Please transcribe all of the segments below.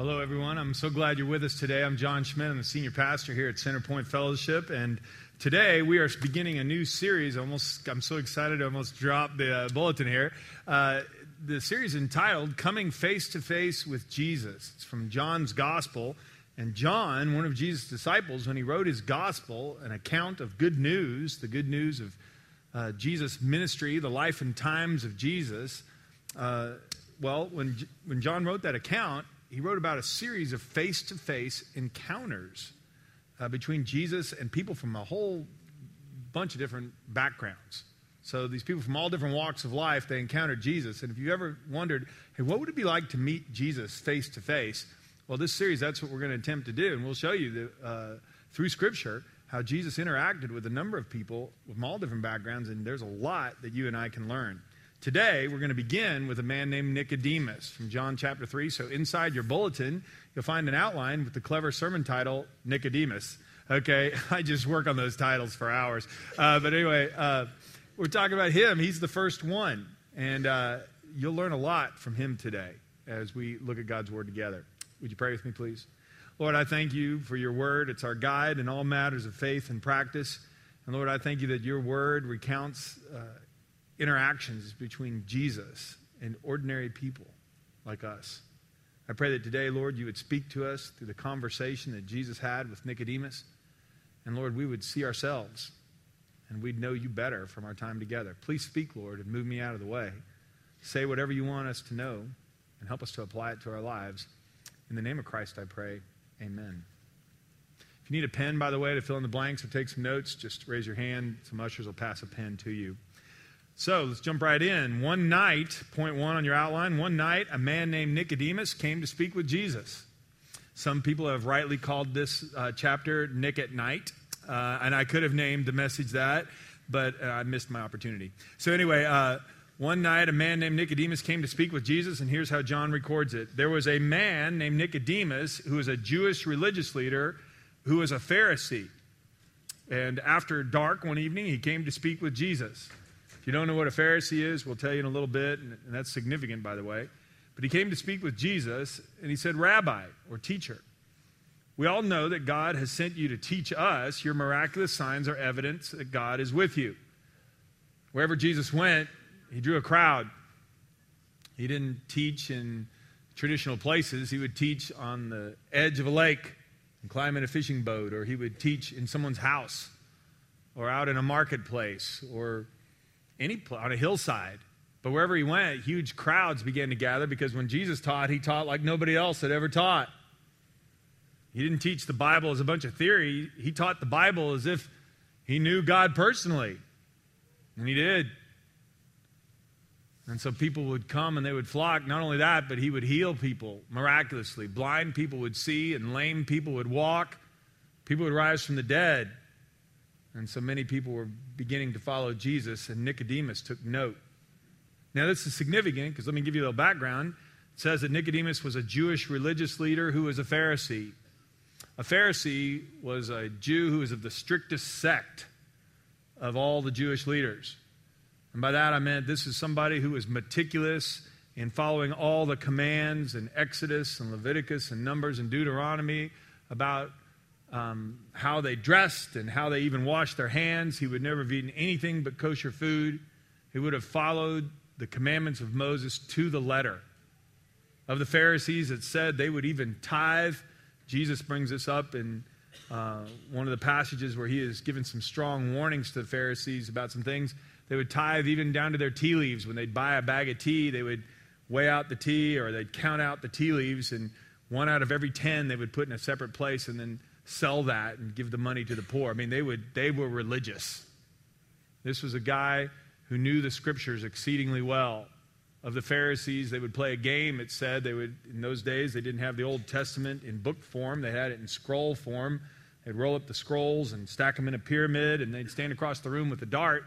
Hello, everyone. I'm so glad you're with us today. I'm John Schmidt. I'm the senior pastor here at Centerpoint Fellowship, and today we are beginning a new series. Almost, I'm so excited to almost drop the uh, bulletin here. Uh, the series entitled "Coming Face to Face with Jesus." It's from John's Gospel, and John, one of Jesus' disciples, when he wrote his Gospel, an account of good news, the good news of uh, Jesus' ministry, the life and times of Jesus. Uh, well, when when John wrote that account he wrote about a series of face to face encounters uh, between Jesus and people from a whole bunch of different backgrounds. So these people from all different walks of life, they encountered Jesus. And if you ever wondered, hey, what would it be like to meet Jesus face to face? Well, this series, that's what we're going to attempt to do. And we'll show you the, uh, through Scripture how Jesus interacted with a number of people from all different backgrounds. And there's a lot that you and I can learn. Today, we're going to begin with a man named Nicodemus from John chapter 3. So, inside your bulletin, you'll find an outline with the clever sermon title, Nicodemus. Okay, I just work on those titles for hours. Uh, but anyway, uh, we're talking about him. He's the first one. And uh, you'll learn a lot from him today as we look at God's word together. Would you pray with me, please? Lord, I thank you for your word. It's our guide in all matters of faith and practice. And Lord, I thank you that your word recounts uh, interactions between Jesus and ordinary people like us. I pray that today, Lord, you would speak to us through the conversation that Jesus had with Nicodemus. And Lord, we would see ourselves and we'd know you better from our time together. Please speak, Lord, and move me out of the way. Say whatever you want us to know and help us to apply it to our lives. In the name of Christ, I pray. Amen. If you need a pen, by the way, to fill in the blanks or take some notes, just raise your hand. Some ushers will pass a pen to you. So let's jump right in. One night, point one on your outline, one night, a man named Nicodemus came to speak with Jesus. Some people have rightly called this uh, chapter Nick at Night, uh, and I could have named the message that, but uh, I missed my opportunity. So, anyway, uh, one night, a man named Nicodemus came to speak with Jesus, and here's how John records it. There was a man named Nicodemus who was a Jewish religious leader who was a Pharisee. And after dark one evening, he came to speak with Jesus. If you don't know what a Pharisee is, we'll tell you in a little bit, and that's significant, by the way. But he came to speak with Jesus, and he said, Rabbi, or teacher. We all know that God has sent you to teach us. Your miraculous signs are evidence that God is with you. Wherever Jesus went, he drew a crowd. He didn't teach in traditional places, he would teach on the edge of a lake and climb in a fishing boat, or he would teach in someone's house, or out in a marketplace, or any on a hillside. But wherever he went, huge crowds began to gather because when Jesus taught, he taught like nobody else had ever taught. He didn't teach the Bible as a bunch of theory. He taught the Bible as if he knew God personally. And he did. And so people would come and they would flock. Not only that, but he would heal people miraculously. Blind people would see, and lame people would walk. People would rise from the dead. And so many people were beginning to follow Jesus, and Nicodemus took note. Now, this is significant because let me give you a little background. It says that Nicodemus was a Jewish religious leader who was a Pharisee. A Pharisee was a Jew who was of the strictest sect of all the Jewish leaders. And by that I meant this is somebody who was meticulous in following all the commands in Exodus and Leviticus and Numbers and Deuteronomy about um, how they dressed and how they even washed their hands. He would never have eaten anything but kosher food. He would have followed the commandments of Moses to the letter. Of the Pharisees, it said they would even tithe. Jesus brings this up in uh, one of the passages where he is given some strong warnings to the Pharisees about some things. They would tithe even down to their tea leaves. When they'd buy a bag of tea, they would weigh out the tea or they'd count out the tea leaves, and one out of every 10 they would put in a separate place and then sell that and give the money to the poor. I mean, they, would, they were religious. This was a guy who knew the scriptures exceedingly well. Of the Pharisees, they would play a game, it said. They would, in those days, they didn't have the Old Testament in book form, they had it in scroll form. They'd roll up the scrolls and stack them in a pyramid, and they'd stand across the room with a dart,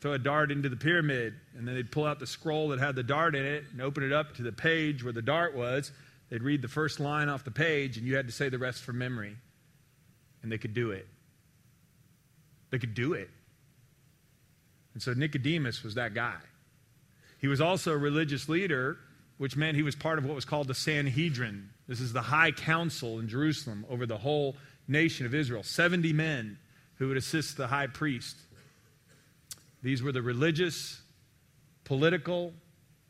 throw a dart into the pyramid, and then they'd pull out the scroll that had the dart in it and open it up to the page where the dart was. They'd read the first line off the page, and you had to say the rest from memory and they could do it. They could do it. And so Nicodemus was that guy. He was also a religious leader which meant he was part of what was called the Sanhedrin. This is the high council in Jerusalem over the whole nation of Israel. 70 men who would assist the high priest. These were the religious, political,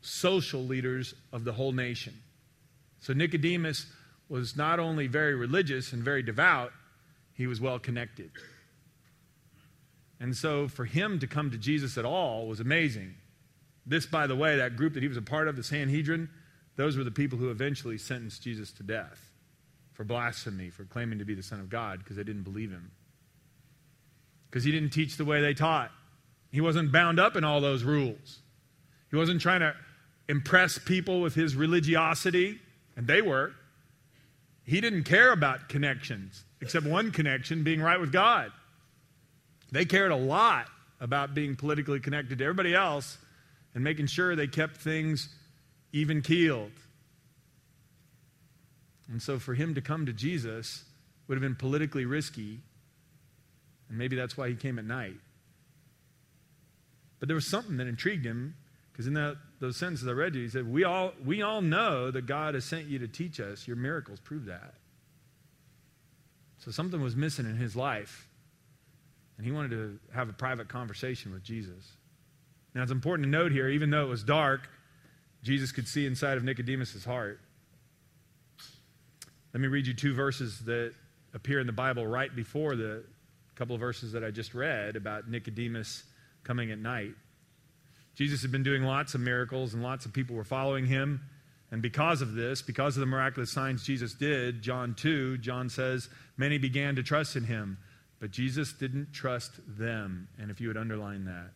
social leaders of the whole nation. So Nicodemus was not only very religious and very devout, he was well connected. And so for him to come to Jesus at all was amazing. This, by the way, that group that he was a part of, the Sanhedrin, those were the people who eventually sentenced Jesus to death for blasphemy, for claiming to be the Son of God, because they didn't believe him. Because he didn't teach the way they taught. He wasn't bound up in all those rules. He wasn't trying to impress people with his religiosity, and they were. He didn't care about connections, except one connection being right with God. They cared a lot about being politically connected to everybody else and making sure they kept things even keeled. And so for him to come to Jesus would have been politically risky, and maybe that's why he came at night. But there was something that intrigued him, because in that, those sentences I read to you, he said, we all, we all know that God has sent you to teach us. Your miracles prove that. So something was missing in his life, and he wanted to have a private conversation with Jesus. Now, it's important to note here, even though it was dark, Jesus could see inside of Nicodemus' heart. Let me read you two verses that appear in the Bible right before the couple of verses that I just read about Nicodemus coming at night. Jesus had been doing lots of miracles, and lots of people were following him. And because of this, because of the miraculous signs Jesus did, John 2, John says, many began to trust in him. But Jesus didn't trust them. And if you would underline that.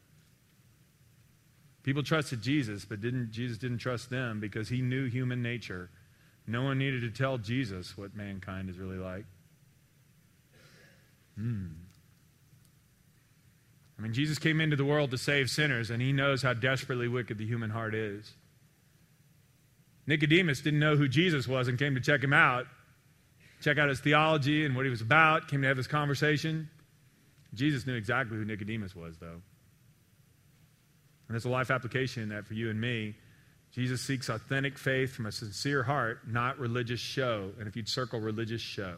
People trusted Jesus, but didn't, Jesus didn't trust them because he knew human nature. No one needed to tell Jesus what mankind is really like. Hmm. I mean, Jesus came into the world to save sinners, and he knows how desperately wicked the human heart is. Nicodemus didn't know who Jesus was and came to check him out, check out his theology and what he was about, came to have this conversation. Jesus knew exactly who Nicodemus was, though. And there's a life application in that for you and me. Jesus seeks authentic faith from a sincere heart, not religious show. And if you'd circle religious show,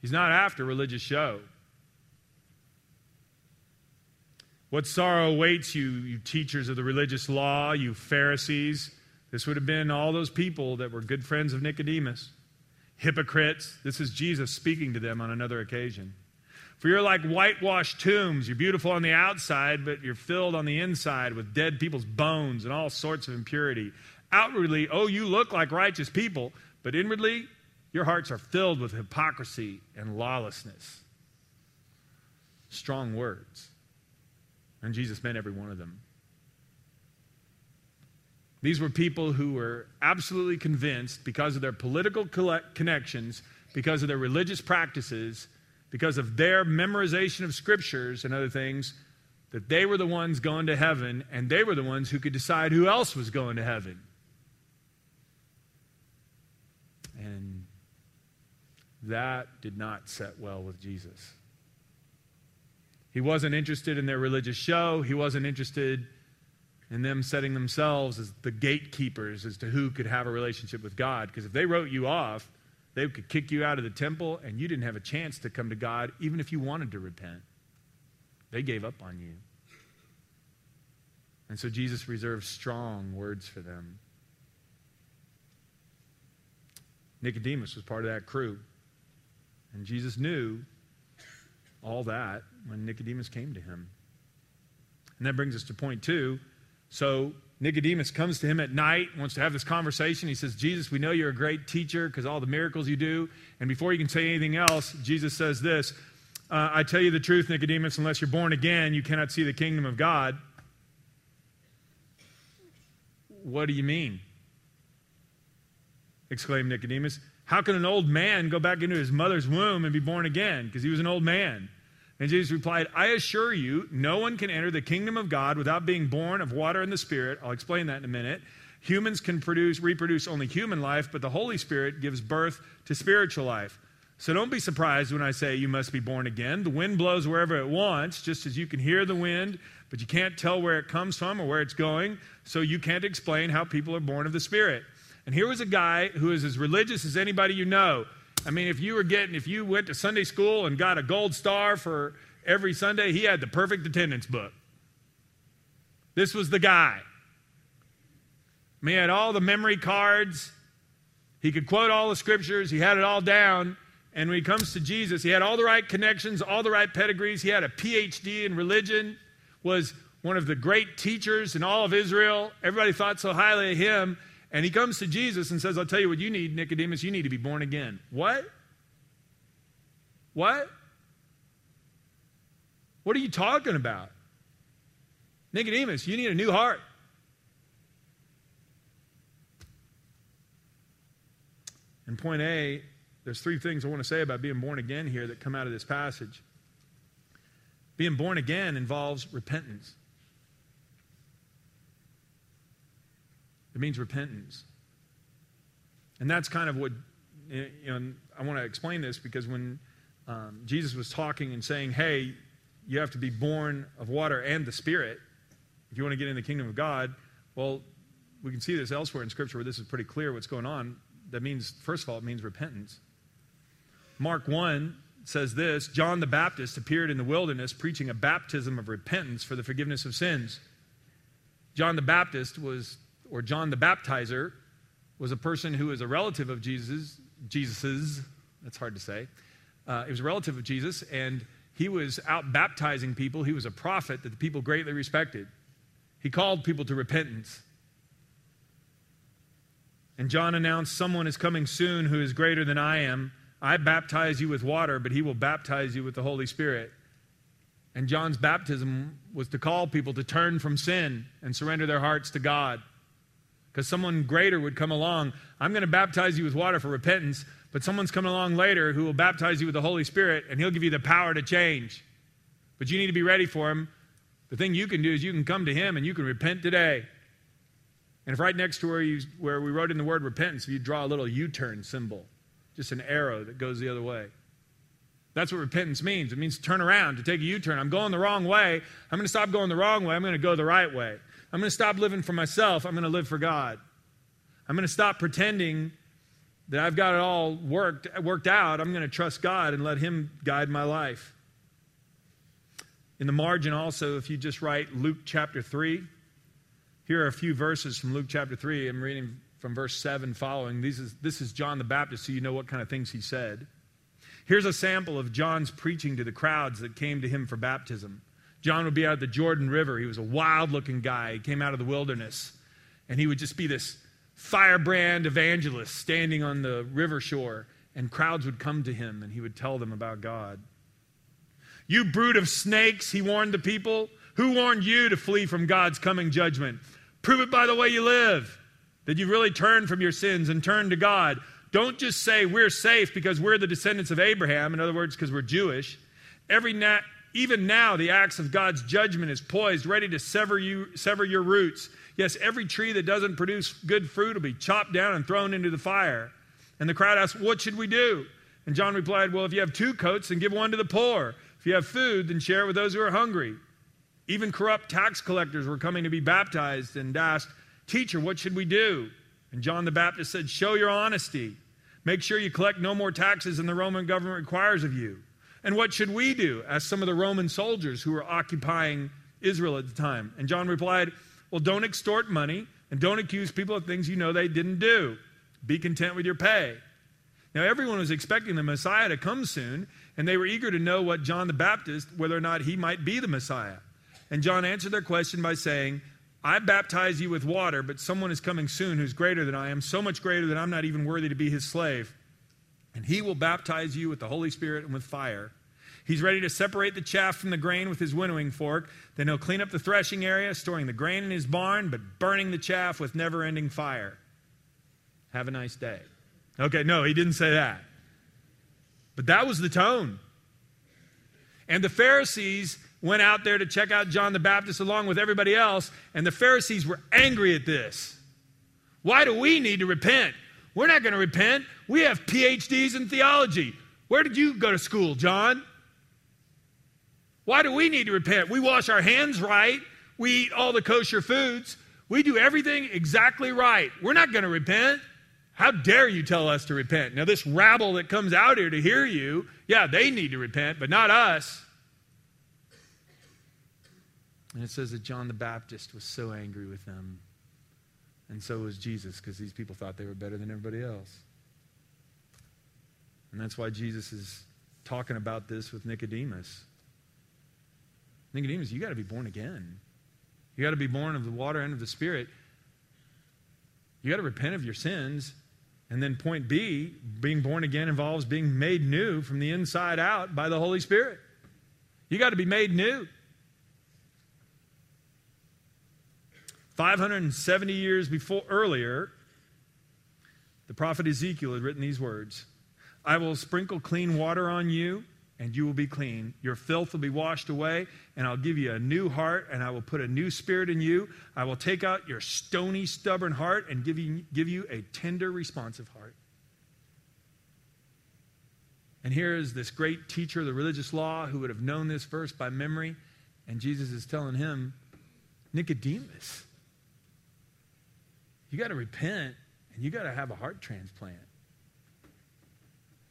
he's not after religious show. What sorrow awaits you, you teachers of the religious law, you Pharisees? This would have been all those people that were good friends of Nicodemus. Hypocrites. This is Jesus speaking to them on another occasion. For you're like whitewashed tombs. You're beautiful on the outside, but you're filled on the inside with dead people's bones and all sorts of impurity. Outwardly, oh, you look like righteous people, but inwardly, your hearts are filled with hypocrisy and lawlessness. Strong words. And Jesus meant every one of them. These were people who were absolutely convinced because of their political connections, because of their religious practices, because of their memorization of scriptures and other things, that they were the ones going to heaven and they were the ones who could decide who else was going to heaven. And that did not set well with Jesus. He wasn't interested in their religious show. He wasn't interested in them setting themselves as the gatekeepers as to who could have a relationship with God. Because if they wrote you off, they could kick you out of the temple, and you didn't have a chance to come to God, even if you wanted to repent. They gave up on you. And so Jesus reserved strong words for them. Nicodemus was part of that crew. And Jesus knew all that when Nicodemus came to him. And that brings us to point two. So Nicodemus comes to him at night, wants to have this conversation. He says, Jesus, we know you're a great teacher because all the miracles you do. And before you can say anything else, Jesus says this uh, I tell you the truth, Nicodemus, unless you're born again, you cannot see the kingdom of God. What do you mean? exclaimed Nicodemus. How can an old man go back into his mother's womb and be born again? Because he was an old man. And Jesus replied, I assure you, no one can enter the kingdom of God without being born of water and the Spirit. I'll explain that in a minute. Humans can produce, reproduce only human life, but the Holy Spirit gives birth to spiritual life. So don't be surprised when I say you must be born again. The wind blows wherever it wants, just as you can hear the wind, but you can't tell where it comes from or where it's going, so you can't explain how people are born of the Spirit. And here was a guy who is as religious as anybody you know. I mean, if you were getting, if you went to Sunday school and got a gold star for every Sunday, he had the perfect attendance book. This was the guy. I mean, he had all the memory cards. He could quote all the scriptures. He had it all down. And when he comes to Jesus, he had all the right connections, all the right pedigrees. He had a PhD in religion, was one of the great teachers in all of Israel. Everybody thought so highly of him. And he comes to Jesus and says, I'll tell you what you need, Nicodemus. You need to be born again. What? What? What are you talking about? Nicodemus, you need a new heart. And point A there's three things I want to say about being born again here that come out of this passage. Being born again involves repentance. It means repentance. And that's kind of what, you know, I want to explain this because when um, Jesus was talking and saying, hey, you have to be born of water and the Spirit if you want to get in the kingdom of God, well, we can see this elsewhere in Scripture where this is pretty clear what's going on. That means, first of all, it means repentance. Mark 1 says this John the Baptist appeared in the wilderness preaching a baptism of repentance for the forgiveness of sins. John the Baptist was, or John the Baptizer, was a person who was a relative of Jesus, Jesus's, that's hard to say. Uh, he was a relative of Jesus, and he was out baptizing people. He was a prophet that the people greatly respected. He called people to repentance. And John announced, Someone is coming soon who is greater than I am I baptize you with water, but he will baptize you with the Holy Spirit. And John's baptism was to call people to turn from sin and surrender their hearts to God. Because someone greater would come along. I'm going to baptize you with water for repentance, but someone's coming along later who will baptize you with the Holy Spirit, and he'll give you the power to change. But you need to be ready for him. The thing you can do is you can come to him and you can repent today. And if right next to where, you, where we wrote in the word repentance, if you draw a little U turn symbol, just an arrow that goes the other way. That's what repentance means. It means turn around, to take a U turn. I'm going the wrong way. I'm going to stop going the wrong way. I'm going to go the right way. I'm going to stop living for myself. I'm going to live for God. I'm going to stop pretending that I've got it all worked, worked out. I'm going to trust God and let Him guide my life. In the margin, also, if you just write Luke chapter 3, here are a few verses from Luke chapter 3. I'm reading from verse 7 following. This is, this is John the Baptist, so you know what kind of things he said. Here's a sample of John's preaching to the crowds that came to him for baptism. John would be out at the Jordan River. He was a wild looking guy. He came out of the wilderness. And he would just be this firebrand evangelist standing on the river shore. And crowds would come to him and he would tell them about God. You brood of snakes, he warned the people. Who warned you to flee from God's coming judgment? Prove it by the way you live that you've really turned from your sins and turned to God. Don't just say we're safe because we're the descendants of Abraham, in other words, because we're Jewish. Every na- even now, the axe of God's judgment is poised, ready to sever, you, sever your roots. Yes, every tree that doesn't produce good fruit will be chopped down and thrown into the fire. And the crowd asked, What should we do? And John replied, Well, if you have two coats, then give one to the poor. If you have food, then share it with those who are hungry. Even corrupt tax collectors were coming to be baptized and asked, Teacher, what should we do? And John the Baptist said, Show your honesty. Make sure you collect no more taxes than the Roman government requires of you. And what should we do? asked some of the Roman soldiers who were occupying Israel at the time. And John replied, Well, don't extort money and don't accuse people of things you know they didn't do. Be content with your pay. Now, everyone was expecting the Messiah to come soon, and they were eager to know what John the Baptist, whether or not he might be the Messiah. And John answered their question by saying, I baptize you with water, but someone is coming soon who's greater than I am, so much greater that I'm not even worthy to be his slave. And he will baptize you with the Holy Spirit and with fire. He's ready to separate the chaff from the grain with his winnowing fork. Then he'll clean up the threshing area, storing the grain in his barn, but burning the chaff with never ending fire. Have a nice day. Okay, no, he didn't say that. But that was the tone. And the Pharisees went out there to check out John the Baptist along with everybody else, and the Pharisees were angry at this. Why do we need to repent? We're not going to repent. We have PhDs in theology. Where did you go to school, John? Why do we need to repent? We wash our hands right. We eat all the kosher foods. We do everything exactly right. We're not going to repent. How dare you tell us to repent? Now, this rabble that comes out here to hear you, yeah, they need to repent, but not us. And it says that John the Baptist was so angry with them. And so was Jesus, because these people thought they were better than everybody else. And that's why Jesus is talking about this with Nicodemus. Nicodemus, you got to be born again. You got to be born of the water and of the Spirit. You got to repent of your sins. And then, point B, being born again involves being made new from the inside out by the Holy Spirit. You got to be made new. 570 years before earlier, the prophet Ezekiel had written these words I will sprinkle clean water on you, and you will be clean. Your filth will be washed away, and I'll give you a new heart, and I will put a new spirit in you. I will take out your stony, stubborn heart and give you, give you a tender, responsive heart. And here is this great teacher of the religious law who would have known this verse by memory, and Jesus is telling him, Nicodemus, you got to repent and you got to have a heart transplant.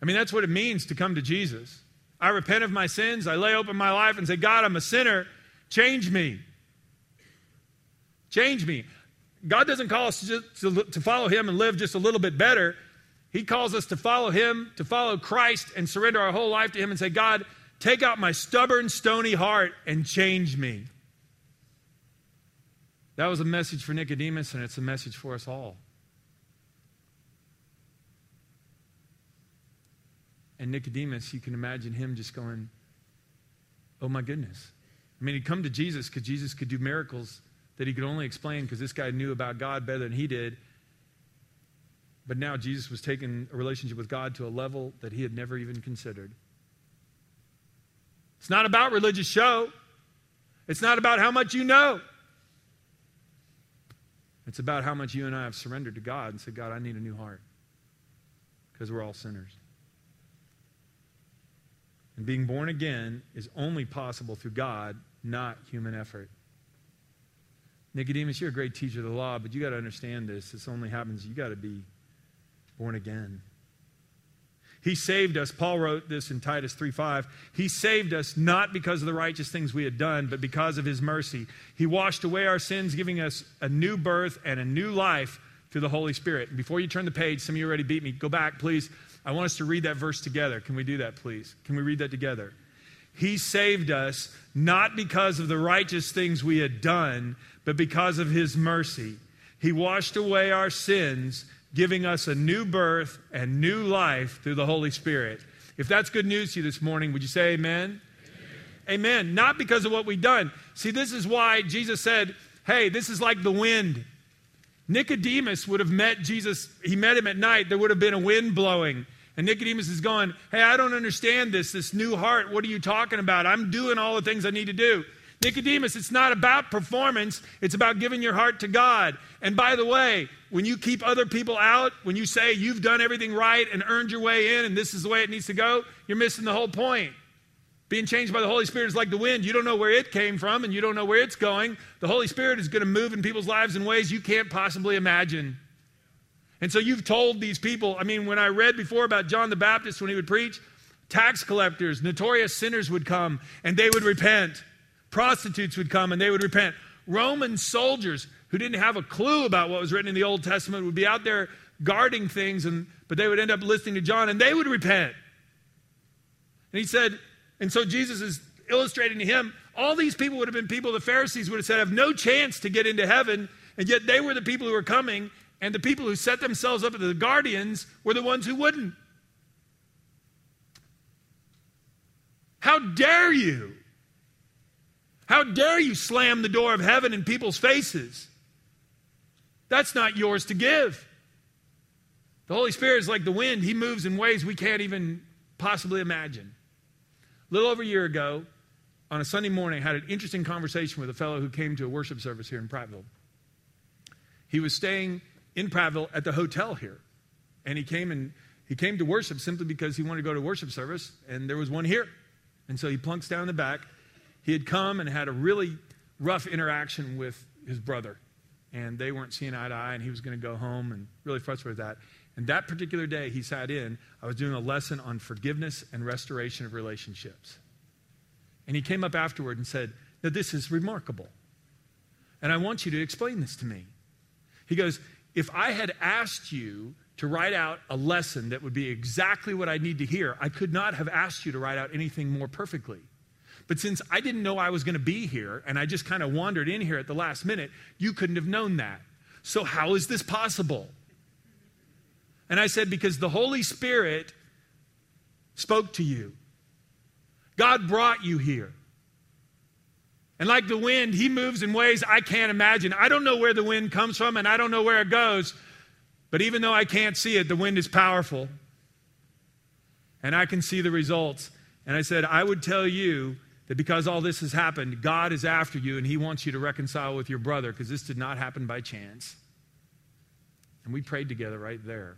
I mean, that's what it means to come to Jesus. I repent of my sins. I lay open my life and say, God, I'm a sinner. Change me. Change me. God doesn't call us to, to, to, follow Him and live just a little bit better. He calls us to follow Him, to follow Christ, and surrender our whole life to Him and say, God, take out my stubborn, stony heart and change me. That was a message for Nicodemus, and it's a message for us all. And Nicodemus, you can imagine him just going, Oh my goodness. I mean, he'd come to Jesus because Jesus could do miracles that he could only explain because this guy knew about God better than he did. But now Jesus was taking a relationship with God to a level that he had never even considered. It's not about religious show. It's not about how much you know. It's about how much you and I have surrendered to God and said, God, I need a new heart because we're all sinners. And being born again is only possible through God, not human effort. Nicodemus, you're a great teacher of the law, but you got to understand this. This only happens, you got to be born again. He saved us. Paul wrote this in Titus 3:5. He saved us not because of the righteous things we had done, but because of his mercy. He washed away our sins, giving us a new birth and a new life through the Holy Spirit. before you turn the page, some of you already beat me. Go back, please. I want us to read that verse together. Can we do that, please? Can we read that together? He saved us not because of the righteous things we had done, but because of his mercy. He washed away our sins giving us a new birth and new life through the Holy Spirit. If that's good news to you this morning, would you say amen? Amen. amen. Not because of what we've done. See, this is why Jesus said, hey, this is like the wind. Nicodemus would have met Jesus, he met him at night, there would have been a wind blowing. And Nicodemus is going, Hey, I don't understand this, this new heart. What are you talking about? I'm doing all the things I need to do. Nicodemus, it's not about performance, it's about giving your heart to God. And by the way, when you keep other people out, when you say you've done everything right and earned your way in and this is the way it needs to go, you're missing the whole point. Being changed by the Holy Spirit is like the wind. You don't know where it came from and you don't know where it's going. The Holy Spirit is going to move in people's lives in ways you can't possibly imagine. And so you've told these people, I mean, when I read before about John the Baptist when he would preach, tax collectors, notorious sinners would come and they would repent. Prostitutes would come and they would repent. Roman soldiers who didn't have a clue about what was written in the Old Testament would be out there guarding things, and, but they would end up listening to John and they would repent. And he said, and so Jesus is illustrating to him, all these people would have been people the Pharisees would have said have no chance to get into heaven, and yet they were the people who were coming, and the people who set themselves up as the guardians were the ones who wouldn't. How dare you? How dare you slam the door of heaven in people's faces? That's not yours to give. The Holy Spirit is like the wind, He moves in ways we can't even possibly imagine. A little over a year ago, on a Sunday morning, I had an interesting conversation with a fellow who came to a worship service here in Prattville. He was staying in Prattville at the hotel here. And he came and He came to worship simply because he wanted to go to worship service, and there was one here. And so he plunks down in the back. He had come and had a really rough interaction with his brother, and they weren't seeing eye to eye, and he was going to go home and really frustrated with that. And that particular day he sat in, I was doing a lesson on forgiveness and restoration of relationships. And he came up afterward and said, Now, this is remarkable. And I want you to explain this to me. He goes, If I had asked you to write out a lesson that would be exactly what I need to hear, I could not have asked you to write out anything more perfectly. But since I didn't know I was going to be here and I just kind of wandered in here at the last minute, you couldn't have known that. So, how is this possible? And I said, Because the Holy Spirit spoke to you. God brought you here. And like the wind, He moves in ways I can't imagine. I don't know where the wind comes from and I don't know where it goes. But even though I can't see it, the wind is powerful. And I can see the results. And I said, I would tell you that because all this has happened, God is after you and He wants you to reconcile with your brother because this did not happen by chance. And we prayed together right there.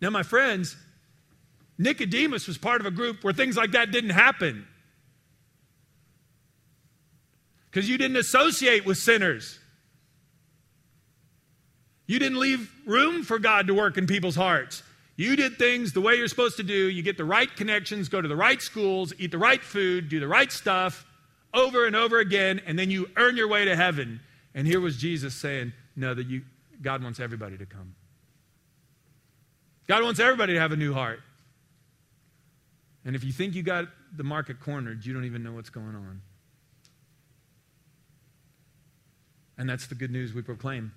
Now, my friends, Nicodemus was part of a group where things like that didn't happen. Because you didn't associate with sinners. You didn't leave room for God to work in people's hearts. You did things the way you're supposed to do. You get the right connections, go to the right schools, eat the right food, do the right stuff over and over again, and then you earn your way to heaven. And here was Jesus saying, No, that you, God wants everybody to come. God wants everybody to have a new heart. And if you think you got the market cornered, you don't even know what's going on. And that's the good news we proclaim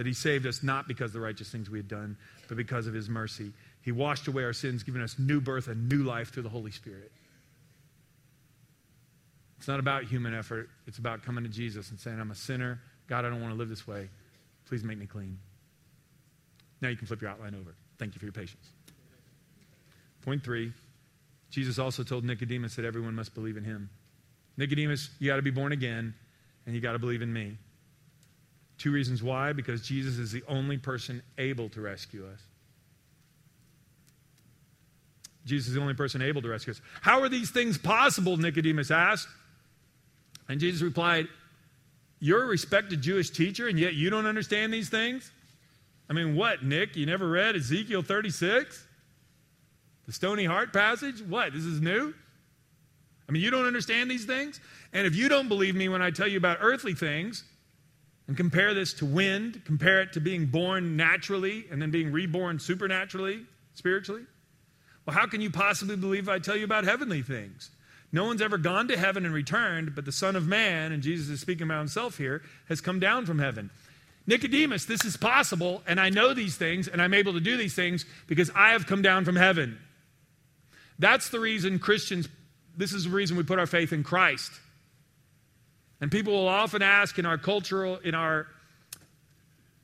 that He saved us not because of the righteous things we had done, but because of His mercy. He washed away our sins, giving us new birth and new life through the Holy Spirit. It's not about human effort, it's about coming to Jesus and saying, I'm a sinner. God, I don't want to live this way. Please make me clean. Now you can flip your outline over. Thank you for your patience. Point three Jesus also told Nicodemus that everyone must believe in him. Nicodemus, you got to be born again, and you got to believe in me. Two reasons why because Jesus is the only person able to rescue us. Jesus is the only person able to rescue us. How are these things possible? Nicodemus asked. And Jesus replied, You're a respected Jewish teacher, and yet you don't understand these things? I mean, what, Nick? You never read Ezekiel 36? The stony heart passage? What? This is new? I mean, you don't understand these things? And if you don't believe me when I tell you about earthly things, and compare this to wind, compare it to being born naturally and then being reborn supernaturally, spiritually, well, how can you possibly believe I tell you about heavenly things? No one's ever gone to heaven and returned, but the Son of Man, and Jesus is speaking about himself here, has come down from heaven. Nicodemus, this is possible, and I know these things, and I'm able to do these things because I have come down from heaven. That's the reason Christians, this is the reason we put our faith in Christ. And people will often ask in our cultural, in our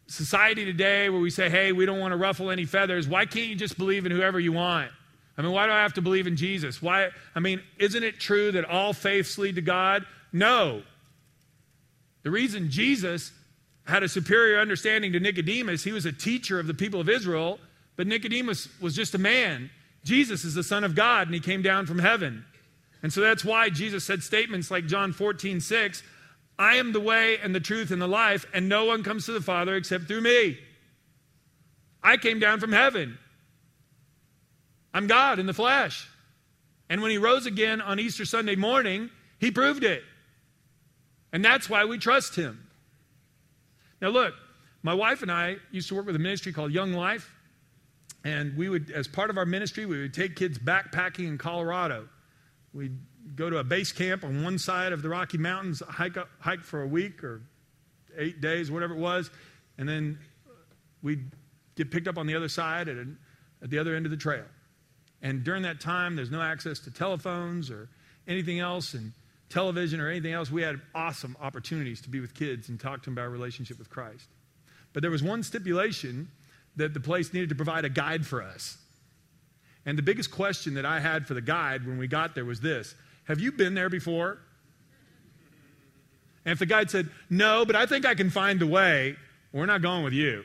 society today, where we say, hey, we don't want to ruffle any feathers, why can't you just believe in whoever you want? I mean, why do I have to believe in Jesus? Why? I mean, isn't it true that all faiths lead to God? No. The reason Jesus had a superior understanding to Nicodemus. He was a teacher of the people of Israel, but Nicodemus was just a man. Jesus is the Son of God, and he came down from heaven. And so that's why Jesus said statements like John 14, 6, I am the way and the truth and the life, and no one comes to the Father except through me. I came down from heaven. I'm God in the flesh. And when he rose again on Easter Sunday morning, he proved it. And that's why we trust him. Now, look, my wife and I used to work with a ministry called Young Life. And we would, as part of our ministry, we would take kids backpacking in Colorado. We'd go to a base camp on one side of the Rocky Mountains, hike, up, hike for a week or eight days, whatever it was, and then we'd get picked up on the other side at, at the other end of the trail. And during that time, there's no access to telephones or anything else. And television or anything else, we had awesome opportunities to be with kids and talk to them about our relationship with Christ. But there was one stipulation that the place needed to provide a guide for us. And the biggest question that I had for the guide when we got there was this Have you been there before? And if the guide said, No, but I think I can find the way, we're not going with you.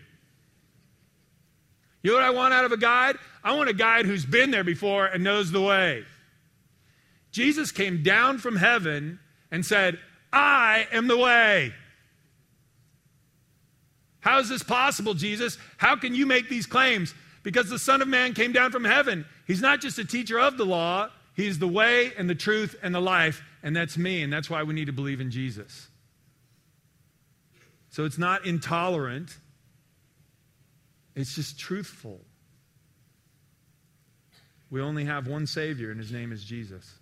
You know what I want out of a guide? I want a guide who's been there before and knows the way. Jesus came down from heaven and said, I am the way. How is this possible, Jesus? How can you make these claims? Because the Son of Man came down from heaven. He's not just a teacher of the law, He's the way and the truth and the life, and that's me, and that's why we need to believe in Jesus. So it's not intolerant, it's just truthful. We only have one Savior, and His name is Jesus.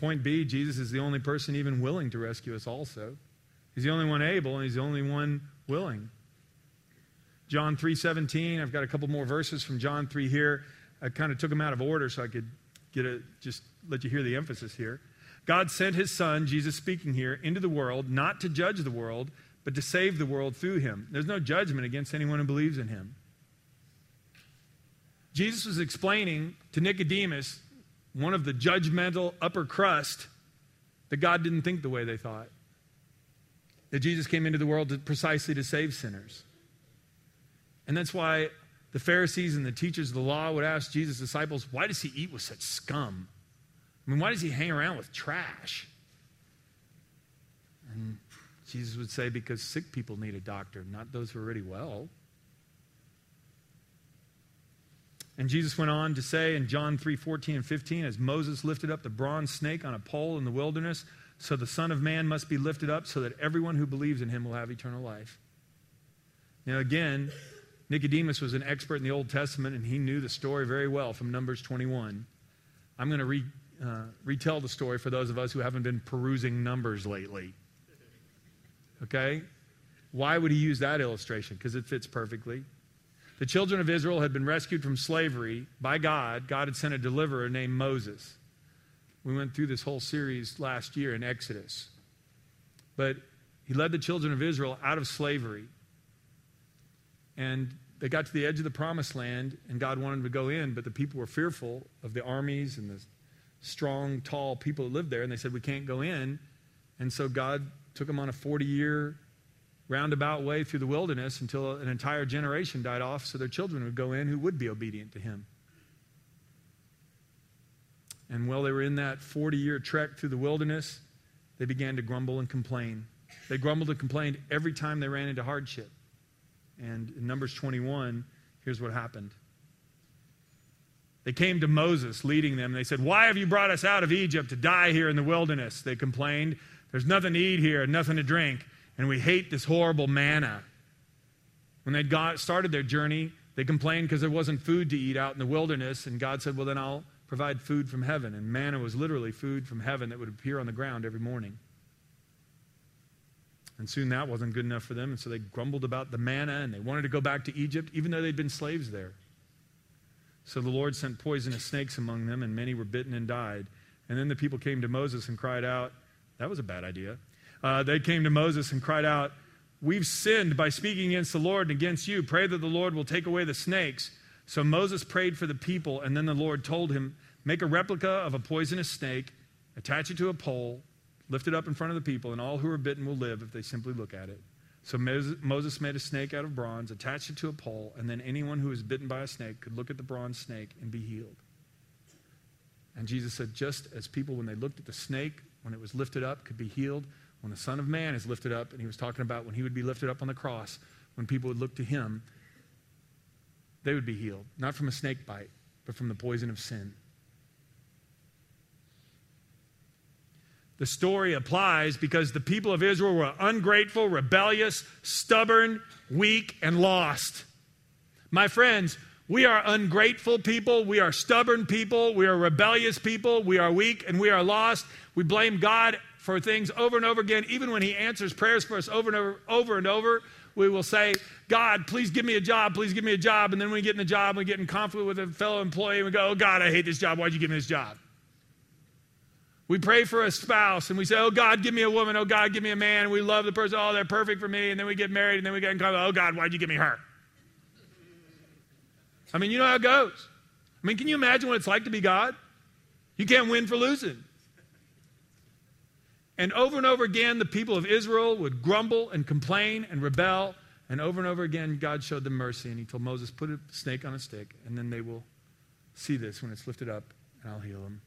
Point B, Jesus is the only person even willing to rescue us also. He's the only one able and he's the only one willing. John 3:17, I've got a couple more verses from John 3 here. I kind of took them out of order so I could get a just let you hear the emphasis here. God sent his son, Jesus speaking here, into the world not to judge the world, but to save the world through him. There's no judgment against anyone who believes in him. Jesus was explaining to Nicodemus one of the judgmental upper crust that God didn't think the way they thought. That Jesus came into the world to, precisely to save sinners. And that's why the Pharisees and the teachers of the law would ask Jesus' disciples, why does he eat with such scum? I mean, why does he hang around with trash? And Jesus would say, because sick people need a doctor, not those who are already well. And Jesus went on to say in John 3 14 and 15, as Moses lifted up the bronze snake on a pole in the wilderness, so the Son of Man must be lifted up so that everyone who believes in him will have eternal life. Now, again, Nicodemus was an expert in the Old Testament and he knew the story very well from Numbers 21. I'm going to re, uh, retell the story for those of us who haven't been perusing Numbers lately. Okay? Why would he use that illustration? Because it fits perfectly. The children of Israel had been rescued from slavery by God. God had sent a deliverer named Moses. We went through this whole series last year in Exodus. But he led the children of Israel out of slavery. And they got to the edge of the promised land, and God wanted them to go in, but the people were fearful of the armies and the strong, tall people that lived there, and they said, We can't go in. And so God took them on a 40 year roundabout way through the wilderness until an entire generation died off so their children would go in who would be obedient to him. And while they were in that 40 year trek through the wilderness, they began to grumble and complain. They grumbled and complained every time they ran into hardship. And in Numbers 21, here's what happened. They came to Moses, leading them. They said, Why have you brought us out of Egypt to die here in the wilderness? They complained. There's nothing to eat here, nothing to drink and we hate this horrible manna. When they got started their journey, they complained because there wasn't food to eat out in the wilderness, and God said, Well, then I'll provide food from heaven. And manna was literally food from heaven that would appear on the ground every morning. And soon that wasn't good enough for them, and so they grumbled about the manna and they wanted to go back to Egypt, even though they'd been slaves there. So the Lord sent poisonous snakes among them, and many were bitten and died. And then the people came to Moses and cried out, That was a bad idea uh, they came to Moses and cried out, We've sinned by speaking against the Lord and against you. Pray that the Lord will take away the snakes. So Moses prayed for the people, and then the Lord told him, Make a replica of a poisonous snake, attach it to a pole, lift it up in front of the people, and all who are bitten will live if they simply look at it. So Moses made a snake out of bronze, attached it to a pole, and then anyone who was bitten by a snake could look at the bronze snake and be healed. And Jesus said, just as people, when they looked at the snake, when it was lifted up, could be healed, when the Son of Man is lifted up, and he was talking about when he would be lifted up on the cross, when people would look to him, they would be healed. Not from a snake bite, but from the poison of sin. The story applies because the people of Israel were ungrateful, rebellious, stubborn, weak, and lost. My friends, we are ungrateful people. We are stubborn people. We are rebellious people. We are weak and we are lost. We blame God for things over and over again, even when He answers prayers for us over and over, over and over, we will say, God, please give me a job, please give me a job. And then when we get in the job, we get in conflict with a fellow employee, and we go, Oh, God, I hate this job. Why'd you give me this job? We pray for a spouse and we say, Oh, God, give me a woman. Oh, God, give me a man. And we love the person. Oh, they're perfect for me. And then we get married and then we get in conflict. Oh, God, why'd you give me her? I mean, you know how it goes. I mean, can you imagine what it's like to be God? You can't win for losing. And over and over again, the people of Israel would grumble and complain and rebel. And over and over again, God showed them mercy, and He told Moses, Put a snake on a stick, and then they will see this when it's lifted up, and I'll heal them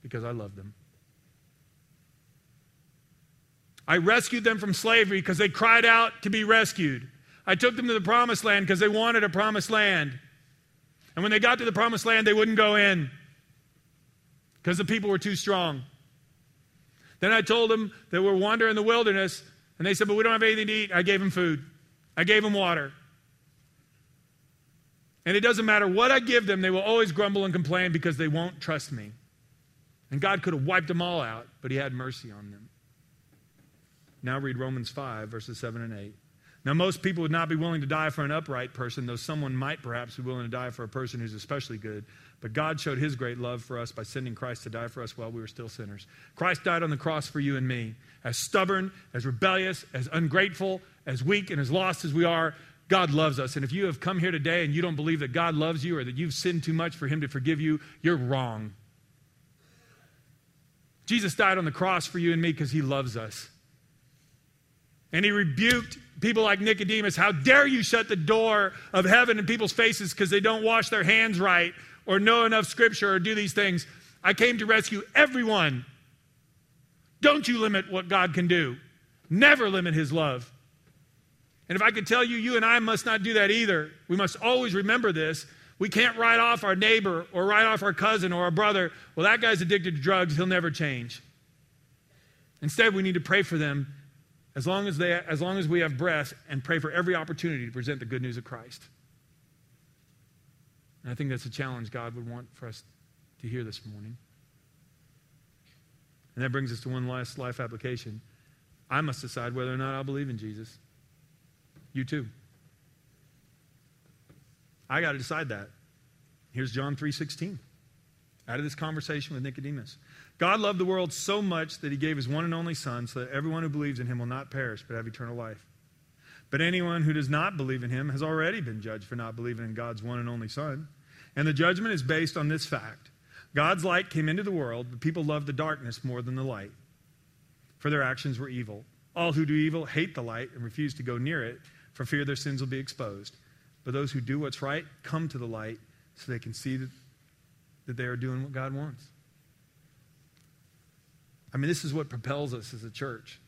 because I love them. I rescued them from slavery because they cried out to be rescued. I took them to the promised land because they wanted a promised land. And when they got to the promised land, they wouldn't go in because the people were too strong. Then I told them they were wandering in the wilderness, and they said, But we don't have anything to eat. I gave them food, I gave them water. And it doesn't matter what I give them, they will always grumble and complain because they won't trust me. And God could have wiped them all out, but He had mercy on them. Now read Romans 5, verses 7 and 8. Now, most people would not be willing to die for an upright person, though someone might perhaps be willing to die for a person who's especially good. But God showed his great love for us by sending Christ to die for us while we were still sinners. Christ died on the cross for you and me. As stubborn, as rebellious, as ungrateful, as weak, and as lost as we are, God loves us. And if you have come here today and you don't believe that God loves you or that you've sinned too much for him to forgive you, you're wrong. Jesus died on the cross for you and me because he loves us. And he rebuked people like Nicodemus How dare you shut the door of heaven in people's faces because they don't wash their hands right or know enough scripture or do these things? I came to rescue everyone. Don't you limit what God can do, never limit his love. And if I could tell you, you and I must not do that either. We must always remember this. We can't write off our neighbor or write off our cousin or our brother. Well, that guy's addicted to drugs, he'll never change. Instead, we need to pray for them as long as, they, as long as we have breath and pray for every opportunity to present the good news of Christ. And I think that's a challenge God would want for us to hear this morning. And that brings us to one last life application. I must decide whether or not I'll believe in Jesus. You too. I got to decide that. Here's John 3:16. Out of this conversation with Nicodemus. God loved the world so much that he gave his one and only Son so that everyone who believes in him will not perish but have eternal life. But anyone who does not believe in him has already been judged for not believing in God's one and only Son. And the judgment is based on this fact God's light came into the world, but people loved the darkness more than the light, for their actions were evil. All who do evil hate the light and refuse to go near it for fear their sins will be exposed. But those who do what's right come to the light so they can see that, that they are doing what God wants. I mean, this is what propels us as a church.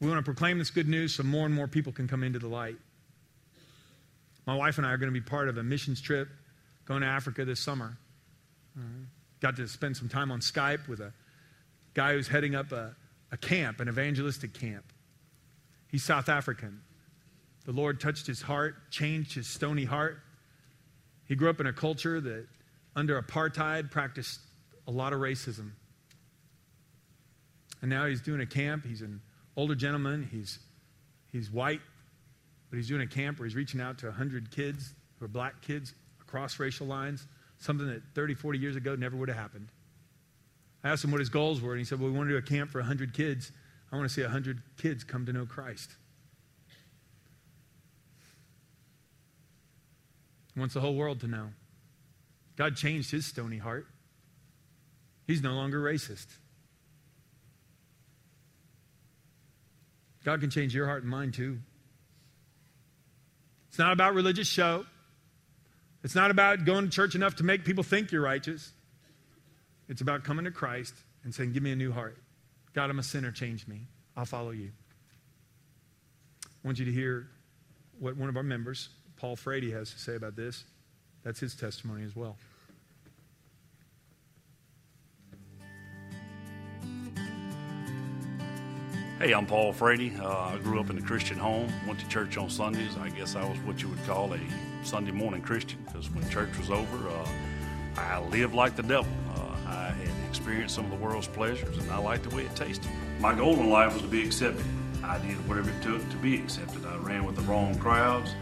We want to proclaim this good news so more and more people can come into the light. My wife and I are going to be part of a missions trip going to Africa this summer. Uh, got to spend some time on Skype with a guy who's heading up a, a camp, an evangelistic camp. He's South African. The Lord touched his heart, changed his stony heart. He grew up in a culture that, under apartheid, practiced a lot of racism. And now he's doing a camp. He's an older gentleman. He's, he's white, but he's doing a camp where he's reaching out to 100 kids who are black kids across racial lines, something that 30, 40 years ago never would have happened. I asked him what his goals were, and he said, Well, we want to do a camp for 100 kids. I want to see 100 kids come to know Christ. He wants the whole world to know. God changed his stony heart. He's no longer racist. God can change your heart and mind too. It's not about religious show. It's not about going to church enough to make people think you're righteous. It's about coming to Christ and saying, Give me a new heart. God, I'm a sinner. Change me. I'll follow you. I want you to hear what one of our members, Paul Frady, has to say about this. That's his testimony as well. Hey, I'm Paul Frady. Uh, I grew up in a Christian home, went to church on Sundays. I guess I was what you would call a Sunday morning Christian because when church was over, uh, I lived like the devil. Uh, I had experienced some of the world's pleasures and I liked the way it tasted. My goal in life was to be accepted. I did whatever it took to be accepted. I ran with the wrong crowds.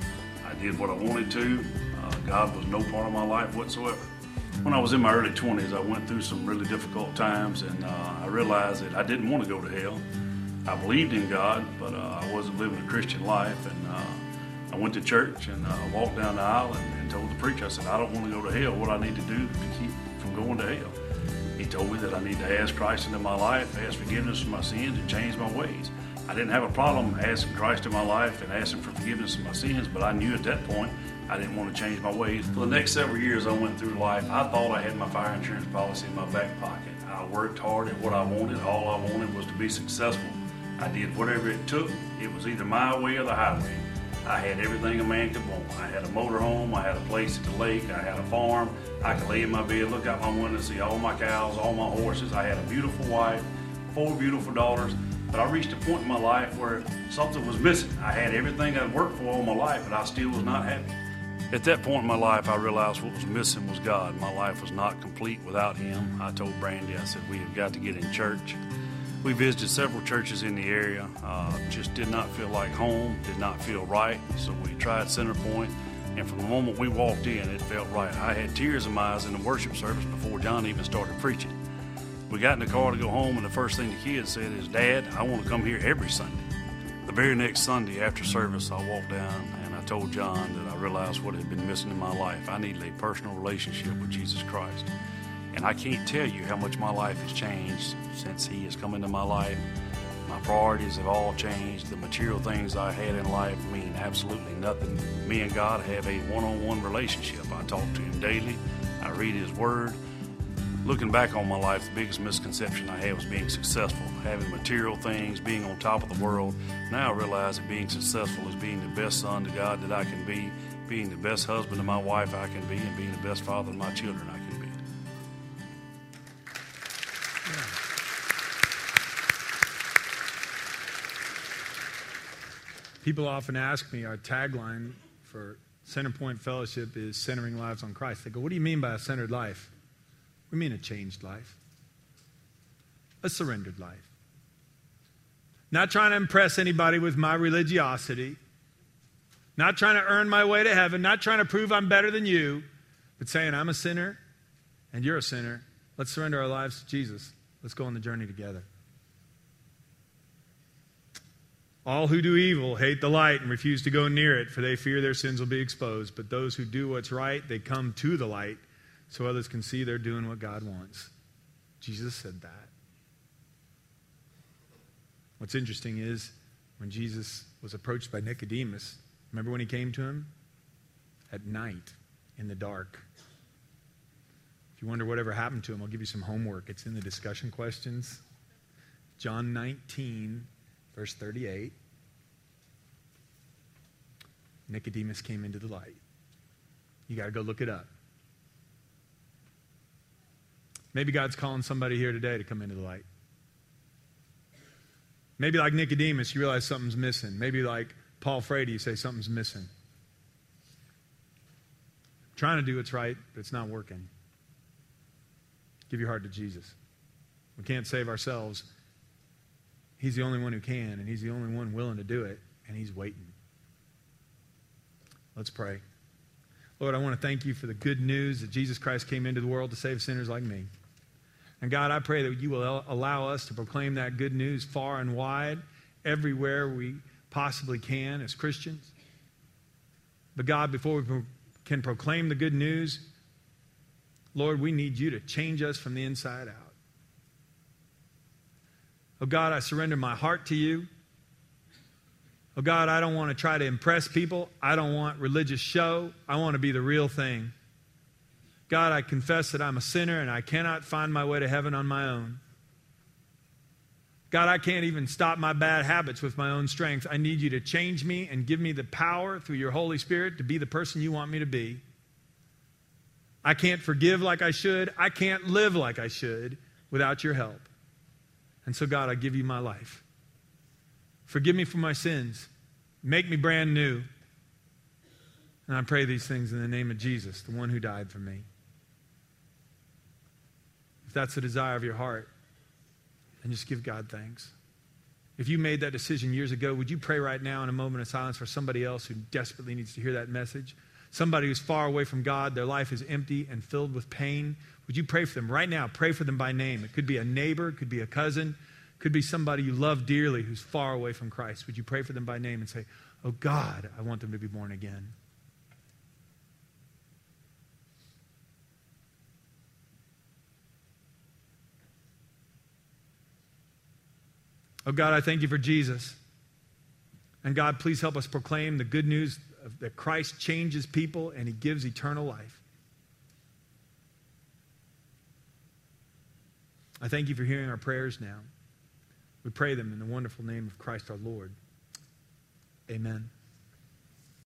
I did what I wanted to. Uh, God was no part of my life whatsoever. When I was in my early 20s, I went through some really difficult times and uh, I realized that I didn't want to go to hell. I believed in God, but uh, I wasn't living a Christian life. And uh, I went to church and uh, walked down the aisle and, and, told the preacher, I said, I don't want to go to hell. What I need to do to keep from going to hell? He told me that I need to ask Christ into my life, ask forgiveness for my sins, and change my ways. I didn't have a problem asking Christ in my life and asking for forgiveness of my sins, but I knew at that point I didn't want to change my ways. For the next several years I went through life, I thought I had my fire insurance policy in my back pocket. I worked hard at what I wanted. All I wanted was to be successful. I did whatever it took. It was either my way or the highway. I had everything a man could want. I had a motorhome, I had a place at the lake, I had a farm. I could lay in my bed, look out my window, see all my cows, all my horses. I had a beautiful wife, four beautiful daughters. But I reached a point in my life where something was missing. I had everything I'd worked for all my life, but I still was not happy. At that point in my life, I realized what was missing was God. My life was not complete without Him. I told Brandy, I said, we have got to get in church. We visited several churches in the area, uh, just did not feel like home, did not feel right. So we tried Centerpoint, and from the moment we walked in, it felt right. I had tears in my eyes in the worship service before John even started preaching. We got in the car to go home, and the first thing the kids said is, Dad, I want to come here every Sunday. The very next Sunday after service, I walked down and I told John that I realized what had been missing in my life. I needed a personal relationship with Jesus Christ. And I can't tell you how much my life has changed since He has come into my life. My priorities have all changed. The material things I had in life mean absolutely nothing. Me and God have a one on one relationship. I talk to Him daily, I read His Word. Looking back on my life, the biggest misconception I had was being successful, having material things, being on top of the world. Now I realize that being successful is being the best son to God that I can be, being the best husband to my wife I can be, and being the best father to my children I People often ask me, our tagline for Centerpoint Fellowship is centering lives on Christ. They go, What do you mean by a centered life? We mean a changed life, a surrendered life. Not trying to impress anybody with my religiosity, not trying to earn my way to heaven, not trying to prove I'm better than you, but saying, I'm a sinner and you're a sinner. Let's surrender our lives to Jesus. Let's go on the journey together. All who do evil hate the light and refuse to go near it, for they fear their sins will be exposed. But those who do what's right, they come to the light so others can see they're doing what God wants. Jesus said that. What's interesting is when Jesus was approached by Nicodemus, remember when he came to him? At night, in the dark. If you wonder whatever happened to him, I'll give you some homework. It's in the discussion questions. John 19, verse 38. Nicodemus came into the light. You got to go look it up. Maybe God's calling somebody here today to come into the light. Maybe like Nicodemus, you realize something's missing. Maybe like Paul Frady, you say something's missing. trying to do what's right, but it's not working. Give your heart to Jesus. We can't save ourselves. He's the only one who can, and He's the only one willing to do it, and He's waiting. Let's pray. Lord, I want to thank you for the good news that Jesus Christ came into the world to save sinners like me. And God, I pray that you will allow us to proclaim that good news far and wide, everywhere we possibly can as Christians. But God, before we can proclaim the good news, Lord, we need you to change us from the inside out. Oh God, I surrender my heart to you. Oh God, I don't want to try to impress people. I don't want religious show. I want to be the real thing. God, I confess that I'm a sinner and I cannot find my way to heaven on my own. God, I can't even stop my bad habits with my own strength. I need you to change me and give me the power through your Holy Spirit to be the person you want me to be. I can't forgive like I should. I can't live like I should without your help. And so, God, I give you my life. Forgive me for my sins. Make me brand new. And I pray these things in the name of Jesus, the one who died for me if that's the desire of your heart, then just give God thanks. If you made that decision years ago, would you pray right now in a moment of silence for somebody else who desperately needs to hear that message? Somebody who's far away from God, their life is empty and filled with pain. Would you pray for them right now? Pray for them by name. It could be a neighbor, it could be a cousin, it could be somebody you love dearly who's far away from Christ. Would you pray for them by name and say, Oh God, I want them to be born again? Oh God, I thank you for Jesus. And God, please help us proclaim the good news that Christ changes people and he gives eternal life. I thank you for hearing our prayers now. We pray them in the wonderful name of Christ our Lord. Amen.